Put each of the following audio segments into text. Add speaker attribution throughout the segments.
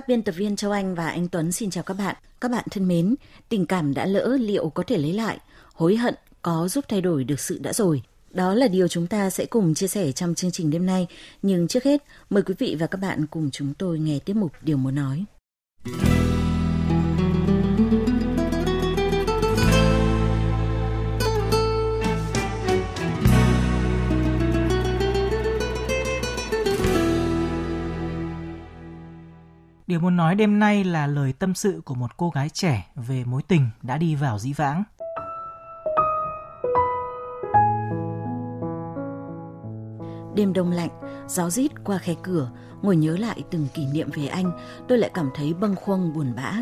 Speaker 1: Các biên tập viên Châu Anh và anh Tuấn xin chào các bạn. Các bạn thân mến, tình cảm đã lỡ liệu có thể lấy lại, hối hận có giúp thay đổi được sự đã rồi. Đó là điều chúng ta sẽ cùng chia sẻ trong chương trình đêm nay. Nhưng trước hết, mời quý vị và các bạn cùng chúng tôi nghe tiếp mục Điều muốn nói.
Speaker 2: Điều muốn nói đêm nay là lời tâm sự của một cô gái trẻ về mối tình đã đi vào dĩ vãng.
Speaker 1: Đêm đông lạnh, gió rít qua khe cửa, ngồi nhớ lại từng kỷ niệm về anh, tôi lại cảm thấy bâng khuâng buồn bã.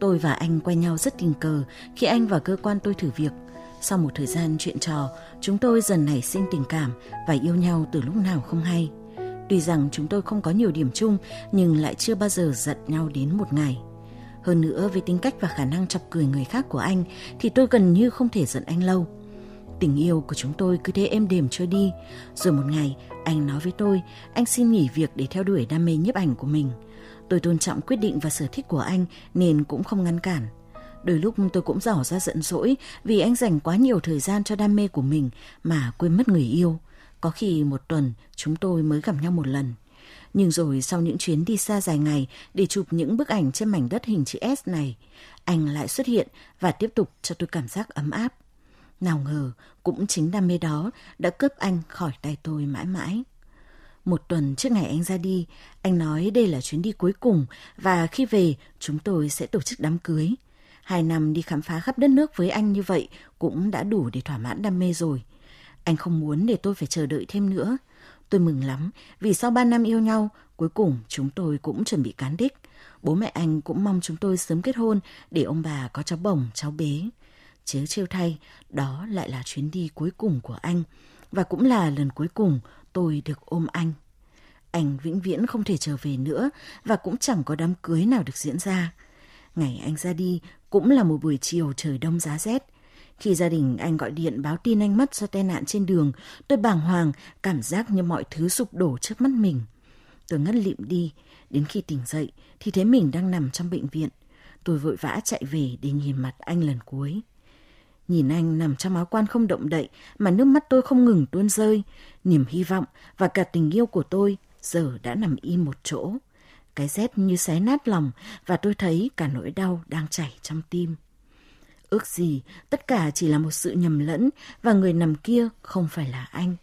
Speaker 1: Tôi và anh quen nhau rất tình cờ khi anh vào cơ quan tôi thử việc. Sau một thời gian chuyện trò, chúng tôi dần nảy sinh tình cảm và yêu nhau từ lúc nào không hay. Tuy rằng chúng tôi không có nhiều điểm chung nhưng lại chưa bao giờ giận nhau đến một ngày. Hơn nữa với tính cách và khả năng chọc cười người khác của anh thì tôi gần như không thể giận anh lâu. Tình yêu của chúng tôi cứ thế êm đềm trôi đi. Rồi một ngày, anh nói với tôi, anh xin nghỉ việc để theo đuổi đam mê nhiếp ảnh của mình. Tôi tôn trọng quyết định và sở thích của anh nên cũng không ngăn cản. Đôi lúc tôi cũng tỏ ra giận dỗi vì anh dành quá nhiều thời gian cho đam mê của mình mà quên mất người yêu. Có khi một tuần chúng tôi mới gặp nhau một lần. Nhưng rồi sau những chuyến đi xa dài ngày để chụp những bức ảnh trên mảnh đất hình chữ S này, anh lại xuất hiện và tiếp tục cho tôi cảm giác ấm áp. Nào ngờ, cũng chính đam mê đó đã cướp anh khỏi tay tôi mãi mãi. Một tuần trước ngày anh ra đi, anh nói đây là chuyến đi cuối cùng và khi về chúng tôi sẽ tổ chức đám cưới. Hai năm đi khám phá khắp đất nước với anh như vậy cũng đã đủ để thỏa mãn đam mê rồi. Anh không muốn để tôi phải chờ đợi thêm nữa. Tôi mừng lắm vì sau ba năm yêu nhau, cuối cùng chúng tôi cũng chuẩn bị cán đích. Bố mẹ anh cũng mong chúng tôi sớm kết hôn để ông bà có cháu bồng, cháu bế. Chớ trêu thay, đó lại là chuyến đi cuối cùng của anh. Và cũng là lần cuối cùng tôi được ôm anh. Anh vĩnh viễn không thể trở về nữa và cũng chẳng có đám cưới nào được diễn ra. Ngày anh ra đi cũng là một buổi chiều trời đông giá rét. Khi gia đình anh gọi điện báo tin anh mất do tai nạn trên đường, tôi bàng hoàng, cảm giác như mọi thứ sụp đổ trước mắt mình. Tôi ngất lịm đi, đến khi tỉnh dậy thì thấy mình đang nằm trong bệnh viện. Tôi vội vã chạy về để nhìn mặt anh lần cuối. Nhìn anh nằm trong áo quan không động đậy mà nước mắt tôi không ngừng tuôn rơi. Niềm hy vọng và cả tình yêu của tôi giờ đã nằm im một chỗ. Cái rét như xé nát lòng và tôi thấy cả nỗi đau đang chảy trong tim. Ước gì tất cả chỉ là một sự nhầm lẫn và người nằm kia không phải là anh.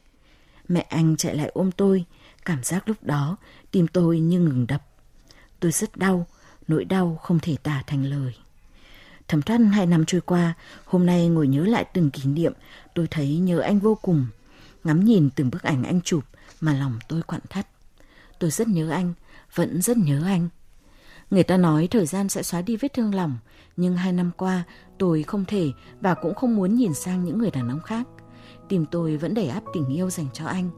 Speaker 1: Mẹ anh chạy lại ôm tôi, cảm giác lúc đó tim tôi như ngừng đập. Tôi rất đau, nỗi đau không thể tả thành lời. thẩm thoát hai năm trôi qua, hôm nay ngồi nhớ lại từng kỷ niệm, tôi thấy nhớ anh vô cùng. Ngắm nhìn từng bức ảnh anh chụp mà lòng tôi quặn thắt. Tôi rất nhớ anh, vẫn rất nhớ anh. Người ta nói thời gian sẽ xóa đi vết thương lòng, nhưng hai năm qua tôi không thể và cũng không muốn nhìn sang những người đàn ông khác. Tìm tôi vẫn đầy áp tình yêu dành cho anh.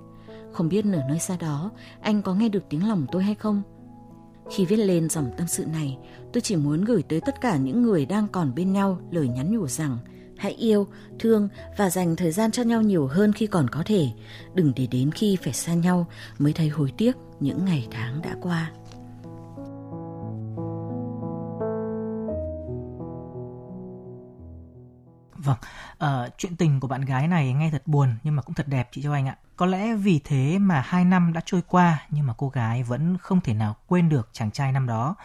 Speaker 1: Không biết ở nơi xa đó anh có nghe được tiếng lòng tôi hay không? Khi viết lên dòng tâm sự này, tôi chỉ muốn gửi tới tất cả những người đang còn bên nhau lời nhắn nhủ rằng hãy yêu, thương và dành thời gian cho nhau nhiều hơn khi còn có thể. Đừng để đến khi phải xa nhau mới thấy hối tiếc những ngày tháng đã qua.
Speaker 2: Vâng, à, chuyện tình của bạn gái này nghe thật buồn nhưng mà cũng thật đẹp chị Châu Anh ạ. Có lẽ vì thế mà hai năm đã trôi qua nhưng mà cô gái vẫn không thể nào quên được chàng trai năm đó.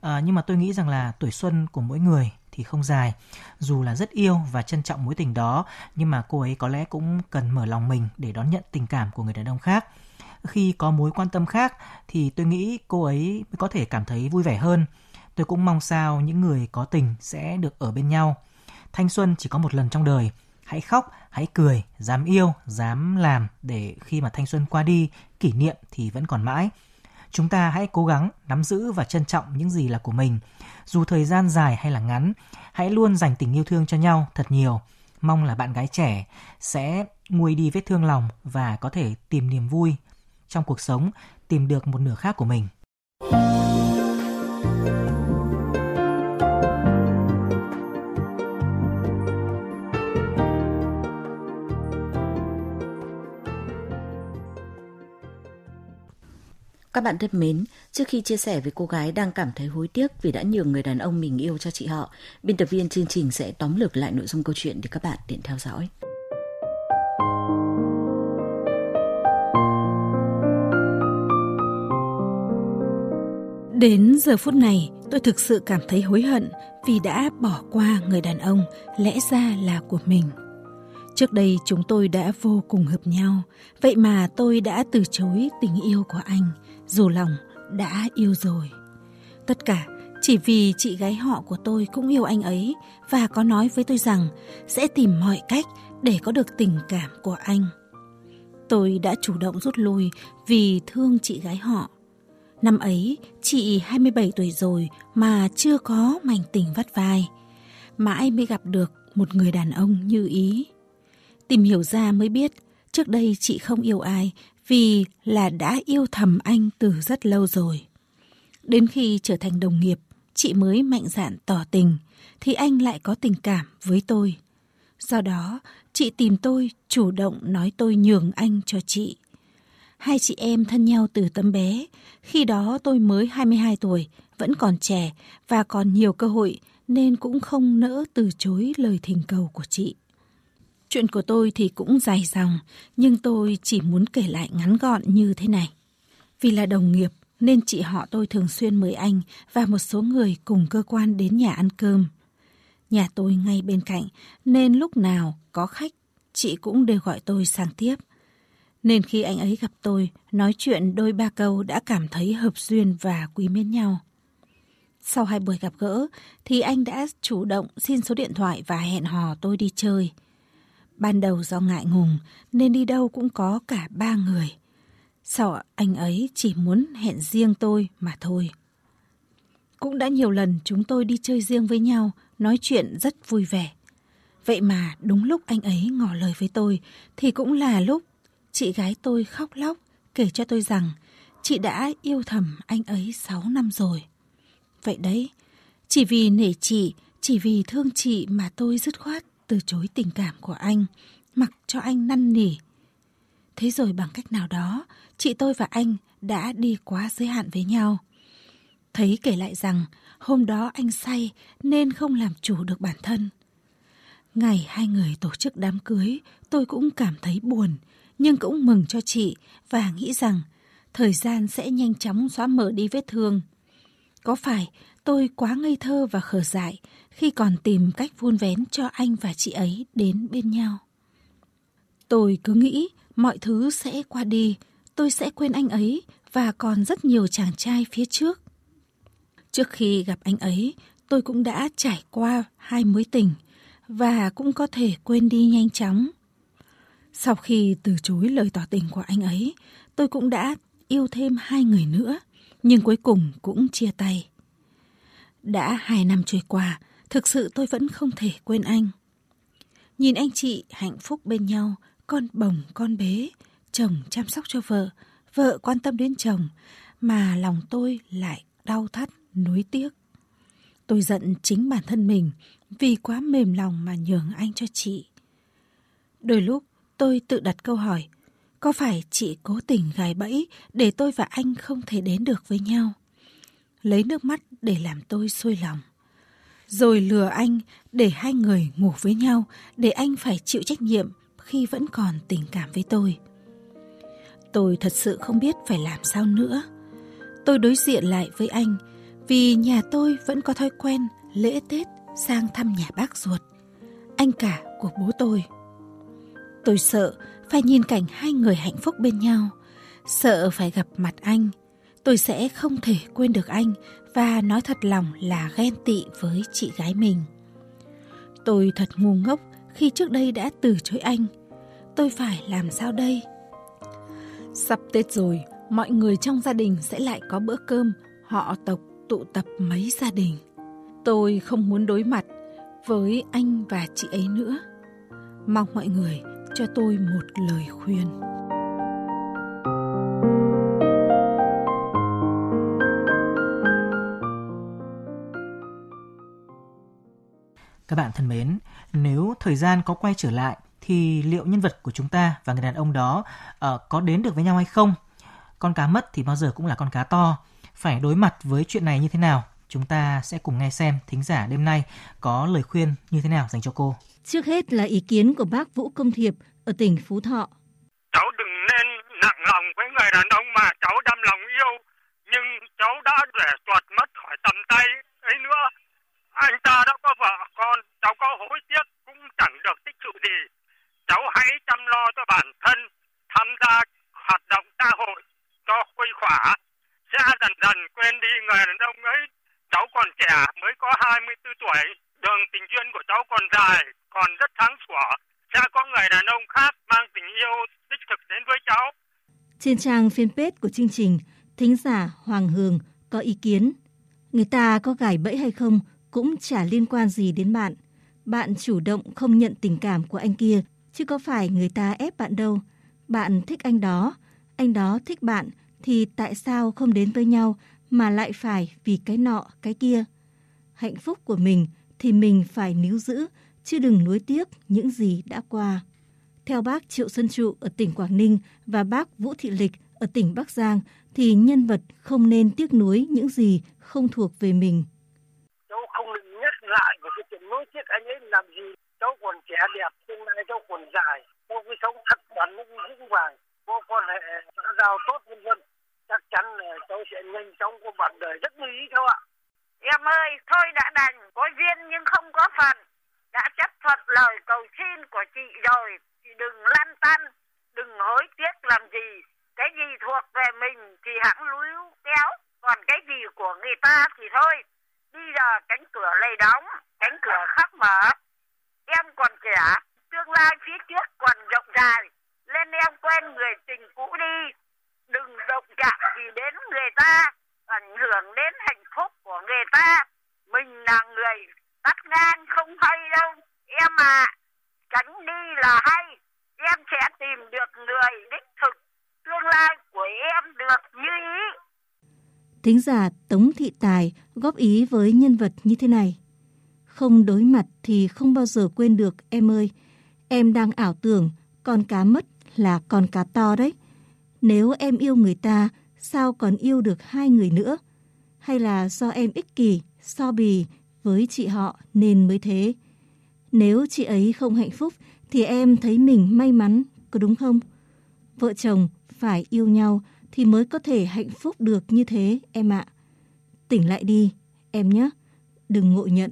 Speaker 2: À, nhưng mà tôi nghĩ rằng là tuổi xuân của mỗi người thì không dài. Dù là rất yêu và trân trọng mối tình đó nhưng mà cô ấy có lẽ cũng cần mở lòng mình để đón nhận tình cảm của người đàn ông khác. Khi có mối quan tâm khác thì tôi nghĩ cô ấy mới có thể cảm thấy vui vẻ hơn. Tôi cũng mong sao những người có tình sẽ được ở bên nhau thanh xuân chỉ có một lần trong đời hãy khóc, hãy cười, dám yêu, dám làm để khi mà thanh xuân qua đi, kỷ niệm thì vẫn còn mãi. Chúng ta hãy cố gắng nắm giữ và trân trọng những gì là của mình. Dù thời gian dài hay là ngắn, hãy luôn dành tình yêu thương cho nhau thật nhiều. Mong là bạn gái trẻ sẽ nguôi đi vết thương lòng và có thể tìm niềm vui trong cuộc sống, tìm được một nửa khác của mình.
Speaker 1: Các bạn thân mến, trước khi chia sẻ với cô gái đang cảm thấy hối tiếc vì đã nhường người đàn ông mình yêu cho chị họ, biên tập viên chương trình sẽ tóm lược lại nội dung câu chuyện để các bạn tiện theo dõi.
Speaker 3: Đến giờ phút này, tôi thực sự cảm thấy hối hận vì đã bỏ qua người đàn ông lẽ ra là của mình. Trước đây chúng tôi đã vô cùng hợp nhau, vậy mà tôi đã từ chối tình yêu của anh, dù lòng đã yêu rồi. Tất cả chỉ vì chị gái họ của tôi cũng yêu anh ấy và có nói với tôi rằng sẽ tìm mọi cách để có được tình cảm của anh. Tôi đã chủ động rút lui vì thương chị gái họ. Năm ấy, chị 27 tuổi rồi mà chưa có mảnh tình vắt vai. Mãi mới gặp được một người đàn ông như ý. Tìm hiểu ra mới biết, trước đây chị không yêu ai vì là đã yêu thầm anh từ rất lâu rồi. Đến khi trở thành đồng nghiệp, chị mới mạnh dạn tỏ tình, thì anh lại có tình cảm với tôi. Do đó, chị tìm tôi chủ động nói tôi nhường anh cho chị. Hai chị em thân nhau từ tấm bé, khi đó tôi mới 22 tuổi, vẫn còn trẻ và còn nhiều cơ hội nên cũng không nỡ từ chối lời thỉnh cầu của chị. Chuyện của tôi thì cũng dài dòng, nhưng tôi chỉ muốn kể lại ngắn gọn như thế này. Vì là đồng nghiệp nên chị họ tôi thường xuyên mời anh và một số người cùng cơ quan đến nhà ăn cơm. Nhà tôi ngay bên cạnh nên lúc nào có khách chị cũng đều gọi tôi sang tiếp. Nên khi anh ấy gặp tôi, nói chuyện đôi ba câu đã cảm thấy hợp duyên và quý mến nhau. Sau hai buổi gặp gỡ thì anh đã chủ động xin số điện thoại và hẹn hò tôi đi chơi. Ban đầu do ngại ngùng nên đi đâu cũng có cả ba người. Sợ anh ấy chỉ muốn hẹn riêng tôi mà thôi. Cũng đã nhiều lần chúng tôi đi chơi riêng với nhau, nói chuyện rất vui vẻ. Vậy mà đúng lúc anh ấy ngỏ lời với tôi thì cũng là lúc chị gái tôi khóc lóc kể cho tôi rằng chị đã yêu thầm anh ấy 6 năm rồi. Vậy đấy, chỉ vì nể chị, chỉ vì thương chị mà tôi dứt khoát từ chối tình cảm của anh, mặc cho anh năn nỉ. Thế rồi bằng cách nào đó, chị tôi và anh đã đi quá giới hạn với nhau. Thấy kể lại rằng hôm đó anh say nên không làm chủ được bản thân. Ngày hai người tổ chức đám cưới, tôi cũng cảm thấy buồn, nhưng cũng mừng cho chị và nghĩ rằng thời gian sẽ nhanh chóng xóa mở đi vết thương. Có phải tôi quá ngây thơ và khờ dại khi còn tìm cách vun vén cho anh và chị ấy đến bên nhau? Tôi cứ nghĩ mọi thứ sẽ qua đi, tôi sẽ quên anh ấy và còn rất nhiều chàng trai phía trước. Trước khi gặp anh ấy, tôi cũng đã trải qua hai mối tình và cũng có thể quên đi nhanh chóng. Sau khi từ chối lời tỏ tình của anh ấy, tôi cũng đã yêu thêm hai người nữa, nhưng cuối cùng cũng chia tay. Đã hai năm trôi qua, thực sự tôi vẫn không thể quên anh. Nhìn anh chị hạnh phúc bên nhau, con bồng con bế, chồng chăm sóc cho vợ, vợ quan tâm đến chồng, mà lòng tôi lại đau thắt, nuối tiếc. Tôi giận chính bản thân mình vì quá mềm lòng mà nhường anh cho chị. Đôi lúc tôi tự đặt câu hỏi, có phải chị cố tình gài bẫy để tôi và anh không thể đến được với nhau? Lấy nước mắt để làm tôi xuôi lòng. Rồi lừa anh để hai người ngủ với nhau, để anh phải chịu trách nhiệm khi vẫn còn tình cảm với tôi. Tôi thật sự không biết phải làm sao nữa. Tôi đối diện lại với anh vì nhà tôi vẫn có thói quen lễ Tết sang thăm nhà bác ruột, anh cả của bố tôi. Tôi sợ phải nhìn cảnh hai người hạnh phúc bên nhau, sợ phải gặp mặt anh. Tôi sẽ không thể quên được anh và nói thật lòng là ghen tị với chị gái mình. Tôi thật ngu ngốc khi trước đây đã từ chối anh. Tôi phải làm sao đây? Sắp Tết rồi, mọi người trong gia đình sẽ lại có bữa cơm, họ tộc tụ tập mấy gia đình. Tôi không muốn đối mặt với anh và chị ấy nữa. Mong mọi người cho tôi một lời khuyên.
Speaker 2: Các bạn thân mến, nếu thời gian có quay trở lại thì liệu nhân vật của chúng ta và người đàn ông đó uh, có đến được với nhau hay không? Con cá mất thì bao giờ cũng là con cá to. Phải đối mặt với chuyện này như thế nào? Chúng ta sẽ cùng nghe xem thính giả đêm nay có lời khuyên như thế nào dành cho cô.
Speaker 4: Trước hết là ý kiến của bác Vũ Công Thiệp ở tỉnh Phú Thọ.
Speaker 5: Cháu đừng nên nặng lòng với người đàn ông mà cháu đâm lòng yêu, nhưng cháu đã để tuột mất khỏi tầm tay ấy nữa. Anh ta đã có vợ con, cháu có hối tiếc cũng chẳng được tích sự gì. Cháu hãy chăm lo cho bản thân, tham gia hoạt động xã hội cho khuây khỏa. Sẽ dần dần quên đi người đàn ông ấy. Cháu còn trẻ, mới có 24 tuổi, đường tình duyên của cháu còn dài, còn rất sáng sủa. Sẽ có người đàn ông khác mang tình yêu đích thực đến với cháu.
Speaker 4: Trên trang fanpage của chương trình, thính giả Hoàng Hường có ý kiến. Người ta có gài bẫy hay không cũng chả liên quan gì đến bạn. Bạn chủ động không nhận tình cảm của anh kia, chứ có phải người ta ép bạn đâu. Bạn thích anh đó, anh đó thích bạn, thì tại sao không đến với nhau mà lại phải vì cái nọ, cái kia? Hạnh phúc của mình thì mình phải níu giữ, chứ đừng nuối tiếc những gì đã qua. Theo bác Triệu Xuân Trụ ở tỉnh Quảng Ninh và bác Vũ Thị Lịch ở tỉnh Bắc Giang, thì nhân vật không nên tiếc nuối những gì không thuộc về mình
Speaker 5: biết anh ấy làm gì. Cháu còn trẻ đẹp tương lai cháu còn dài cháu cái sống thật bản cũng vững vàng. Có quan hệ xã giao tốt vân vân chắc chắn là cháu sẽ nhanh chóng có bạn đời. Rất như ý cháu ạ.
Speaker 6: Em ơi thôi đã đành. Có duyên nhưng không có phần đã chấp thuận lời cầu xin của chị rồi thì đừng lăn tăn. Đừng hối tiếc làm gì. Cái gì thuộc về mình thì hãng lúi kéo. Còn cái gì của người ta thì thôi. Bây giờ cánh cửa lầy đóng, cánh cửa khắc mở. Em còn trẻ, tương lai phía trước còn rộng dài. Lên em quen người tình cũ đi. Đừng động chạm gì đến người ta, ảnh hưởng đến hạnh phúc của người ta. Mình là người tắt ngang không hay đâu. Em à, tránh đi là hay. Em sẽ tìm được người đích thực. Tương lai của em được như ý.
Speaker 4: Thính giả Tống Thị Tài góp ý với nhân vật như thế này. Không đối mặt thì không bao giờ quên được em ơi. Em đang ảo tưởng con cá mất là con cá to đấy. Nếu em yêu người ta, sao còn yêu được hai người nữa? Hay là do em ích kỷ, so bì với chị họ nên mới thế? Nếu chị ấy không hạnh phúc thì em thấy mình may mắn, có đúng không? Vợ chồng phải yêu nhau thì mới có thể hạnh phúc được như thế em ạ. Tỉnh lại đi, em nhé, đừng ngộ nhận.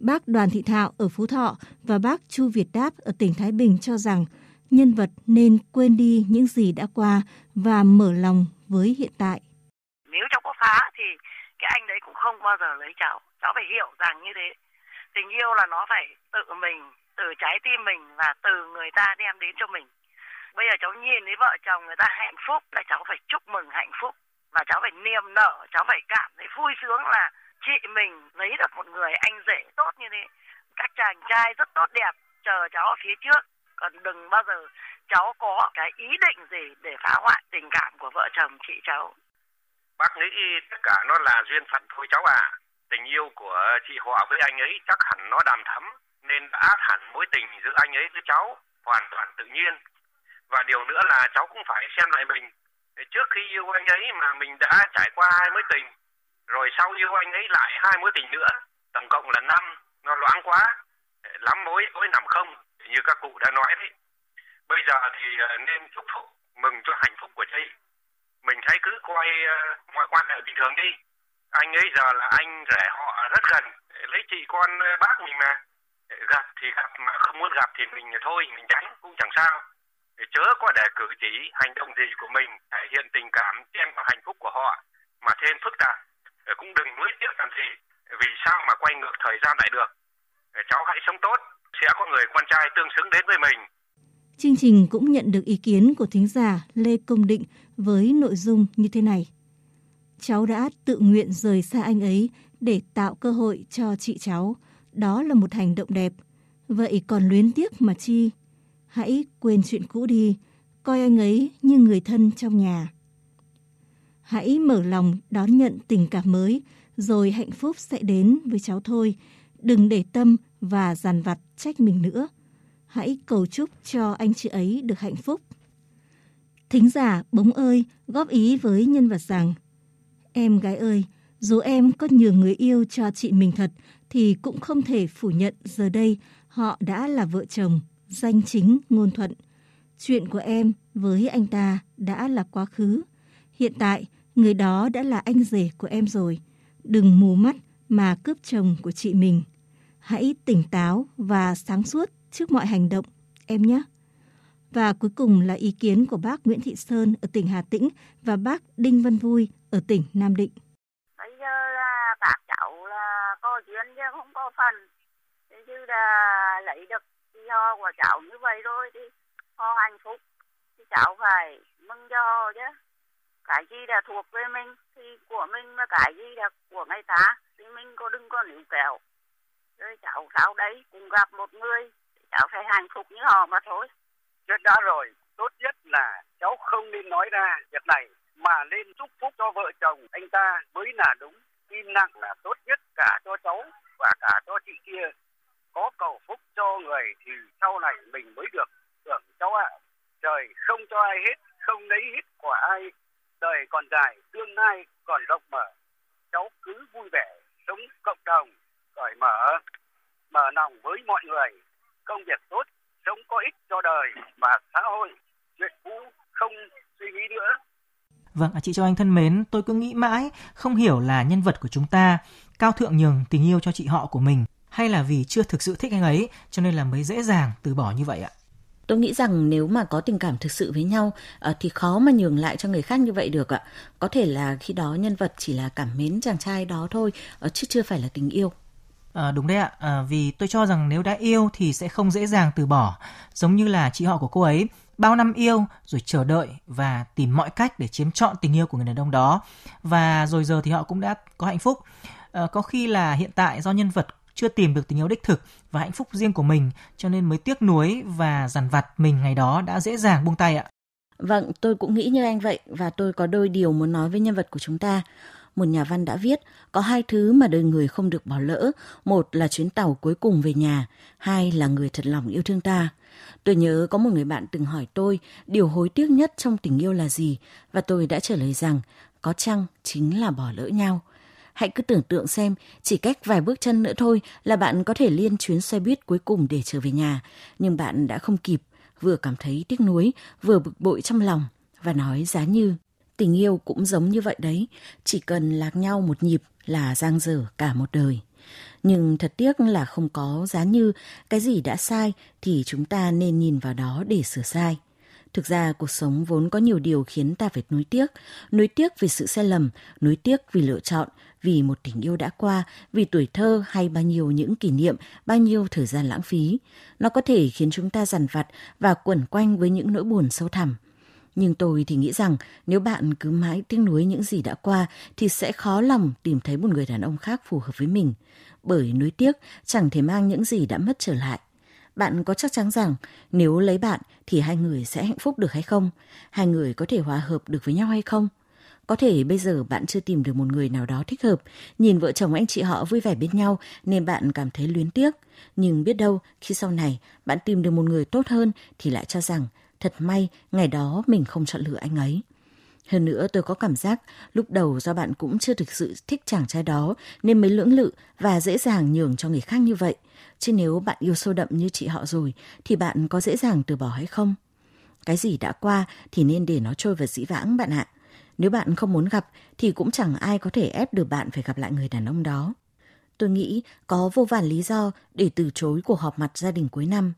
Speaker 4: Bác Đoàn Thị Thảo ở Phú Thọ và bác Chu Việt Đáp ở tỉnh Thái Bình cho rằng nhân vật nên quên đi những gì đã qua và mở lòng với hiện tại.
Speaker 6: Nếu cháu có phá thì cái anh đấy cũng không bao giờ lấy cháu. Cháu phải hiểu rằng như thế. Tình yêu là nó phải tự mình, từ trái tim mình và từ người ta đem đến cho mình bây giờ cháu nhìn thấy vợ chồng người ta hạnh phúc là cháu phải chúc mừng hạnh phúc và cháu phải niềm nở, cháu phải cảm thấy vui sướng là chị mình lấy được một người anh rể tốt như thế. Các chàng trai rất tốt đẹp, chờ cháu ở phía trước. Còn đừng bao giờ cháu có cái ý định gì để phá hoại tình cảm của vợ chồng chị cháu.
Speaker 5: Bác nghĩ tất cả nó là duyên phận thôi cháu à. Tình yêu của chị họ với anh ấy chắc hẳn nó đàm thắm, nên đã hẳn mối tình giữa anh ấy với cháu, hoàn toàn tự nhiên và điều nữa là cháu cũng phải xem lại mình. Trước khi yêu anh ấy mà mình đã trải qua hai mối tình, rồi sau yêu anh ấy lại hai mối tình nữa, tổng cộng là năm, nó loãng quá, lắm mối tối nằm không, như các cụ đã nói đấy. Bây giờ thì ờ, nên chúc phúc, mừng cho hạnh phúc của chị mình hãy cứ coi ờ, mọi quan hệ bình thường đi. Anh ấy giờ là anh rể họ rất gần, lấy chị con ờ, bác mình mà. Gặp thì gặp mà không muốn gặp thì mình thôi, mình tránh, cũng chẳng sao chớ có để cử chỉ hành động gì của mình thể hiện tình cảm chen vào hạnh phúc của họ, mà thêm phức tạp ờ, cũng đừng nuối tiếc làm gì, vì sao mà quay ngược thời gian lại được ờ, cháu hãy sống tốt,
Speaker 7: sẽ có người con trai tương xứng đến với mình.
Speaker 4: Chương trình cũng nhận được ý kiến của thính giả Lê Công Định với nội dung như thế này. Cháu đã tự nguyện rời xa anh ấy để tạo cơ hội cho chị cháu. Đó là một hành động đẹp. Vậy còn luyến tiếc mà chi? Hãy quên chuyện cũ đi, coi anh ấy như người thân trong nhà. Hãy mở lòng đón nhận tình cảm mới, rồi hạnh phúc sẽ đến với cháu thôi. Đừng để tâm và dằn vặt trách mình nữa. Hãy cầu chúc cho anh chị ấy được hạnh phúc. Thính giả bống ơi góp ý với nhân vật rằng Em gái ơi, dù em có nhiều người yêu cho chị mình thật thì cũng không thể phủ nhận giờ đây họ đã là vợ chồng, danh chính ngôn thuận. Chuyện của em với anh ta đã là quá khứ. Hiện tại, người đó đã là anh rể của em rồi. Đừng mù mắt mà cướp chồng của chị mình. Hãy tỉnh táo và sáng suốt trước mọi hành động, em nhé. Và cuối cùng là ý kiến của bác Nguyễn Thị Sơn ở tỉnh Hà Tĩnh và bác Đinh Văn Vui ở tỉnh Nam Định.
Speaker 8: Bây giờ là các cháu là có duyên chứ không có phần. Chứ là lấy được do của cháu như vậy rồi thì họ hạnh phúc. Thì cháu phải mừng cho họ chứ. Cái gì là thuộc về mình thì của mình mà cái gì là của người ta thì mình có đừng có níu kéo. Rồi cháu sau đấy cùng gặp một người cháu phải hạnh phúc như họ mà thôi.
Speaker 7: Chuyện đã rồi, tốt nhất là cháu không nên nói ra việc này mà nên chúc phúc cho vợ chồng anh ta mới là đúng. Im lặng là tốt nhất cả cho cháu và cả cho chị kia. Có cầu phúc cho người thì sau này mình mới được hưởng cháu ạ. À. Trời không cho ai hết, không lấy hết của ai. Đời còn dài, tương lai còn rộng mở. Cháu cứ vui vẻ, sống cộng đồng, cởi mở, mở lòng với mọi người. Công việc tốt, sống có ích cho đời và xã hội. Chuyện cũ không suy nghĩ nữa
Speaker 2: Vâng, à, chị cho anh thân mến, tôi cứ nghĩ mãi không hiểu là nhân vật của chúng ta cao thượng nhường tình yêu cho chị họ của mình hay là vì chưa thực sự thích anh ấy cho nên là mới dễ dàng từ bỏ như vậy ạ.
Speaker 1: Tôi nghĩ rằng nếu mà có tình cảm thực sự với nhau ờ, thì khó mà nhường lại cho người khác như vậy được ạ. Có thể là khi đó nhân vật chỉ là cảm mến chàng trai đó thôi, ờ, chứ chưa phải là tình yêu.
Speaker 2: À, đúng đấy ạ, à, vì tôi cho rằng nếu đã yêu thì sẽ không dễ dàng từ bỏ. Giống như là chị họ của cô ấy, bao năm yêu rồi chờ đợi và tìm mọi cách để chiếm trọn tình yêu của người đàn ông đó và rồi giờ thì họ cũng đã có hạnh phúc à, có khi là hiện tại do nhân vật chưa tìm được tình yêu đích thực và hạnh phúc riêng của mình cho nên mới tiếc nuối và dằn vặt mình ngày đó đã dễ dàng buông tay ạ.
Speaker 1: Vâng, tôi cũng nghĩ như anh vậy và tôi có đôi điều muốn nói với nhân vật của chúng ta. Một nhà văn đã viết, có hai thứ mà đời người không được bỏ lỡ. Một là chuyến tàu cuối cùng về nhà, hai là người thật lòng yêu thương ta. Tôi nhớ có một người bạn từng hỏi tôi điều hối tiếc nhất trong tình yêu là gì và tôi đã trả lời rằng có chăng chính là bỏ lỡ nhau. Hãy cứ tưởng tượng xem, chỉ cách vài bước chân nữa thôi là bạn có thể liên chuyến xe buýt cuối cùng để trở về nhà, nhưng bạn đã không kịp, vừa cảm thấy tiếc nuối, vừa bực bội trong lòng và nói giá như tình yêu cũng giống như vậy đấy, chỉ cần lạc nhau một nhịp là giang dở cả một đời. Nhưng thật tiếc là không có giá như cái gì đã sai thì chúng ta nên nhìn vào đó để sửa sai. Thực ra cuộc sống vốn có nhiều điều khiến ta phải nuối tiếc, nuối tiếc vì sự sai lầm, nuối tiếc vì lựa chọn, vì một tình yêu đã qua, vì tuổi thơ hay bao nhiêu những kỷ niệm, bao nhiêu thời gian lãng phí. Nó có thể khiến chúng ta dằn vặt và quẩn quanh với những nỗi buồn sâu thẳm. Nhưng tôi thì nghĩ rằng nếu bạn cứ mãi tiếc nuối những gì đã qua thì sẽ khó lòng tìm thấy một người đàn ông khác phù hợp với mình bởi nuối tiếc chẳng thể mang những gì đã mất trở lại. Bạn có chắc chắn rằng nếu lấy bạn thì hai người sẽ hạnh phúc được hay không? Hai người có thể hòa hợp được với nhau hay không? Có thể bây giờ bạn chưa tìm được một người nào đó thích hợp, nhìn vợ chồng anh chị họ vui vẻ bên nhau nên bạn cảm thấy luyến tiếc. Nhưng biết đâu khi sau này bạn tìm được một người tốt hơn thì lại cho rằng thật may ngày đó mình không chọn lựa anh ấy. Hơn nữa, tôi có cảm giác lúc đầu do bạn cũng chưa thực sự thích chàng trai đó, nên mới lưỡng lự và dễ dàng nhường cho người khác như vậy. Chứ nếu bạn yêu sâu đậm như chị họ rồi, thì bạn có dễ dàng từ bỏ hay không? Cái gì đã qua thì nên để nó trôi vào dĩ vãng bạn ạ. Nếu bạn không muốn gặp, thì cũng chẳng ai có thể ép được bạn phải gặp lại người đàn ông đó. Tôi nghĩ có vô vàn lý do để từ chối cuộc họp mặt gia đình cuối năm.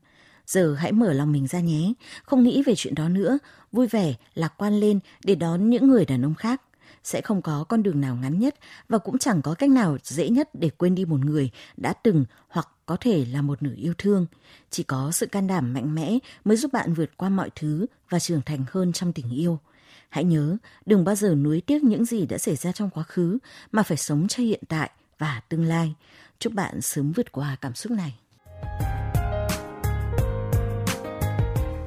Speaker 1: Giờ hãy mở lòng mình ra nhé, không nghĩ về chuyện đó nữa, vui vẻ, lạc quan lên để đón những người đàn ông khác. Sẽ không có con đường nào ngắn nhất và cũng chẳng có cách nào dễ nhất để quên đi một người đã từng hoặc có thể là một nửa yêu thương. Chỉ có sự can đảm mạnh mẽ mới giúp bạn vượt qua mọi thứ và trưởng thành hơn trong tình yêu. Hãy nhớ, đừng bao giờ nuối tiếc những gì đã xảy ra trong quá khứ mà phải sống cho hiện tại và tương lai. Chúc bạn sớm vượt qua cảm xúc này.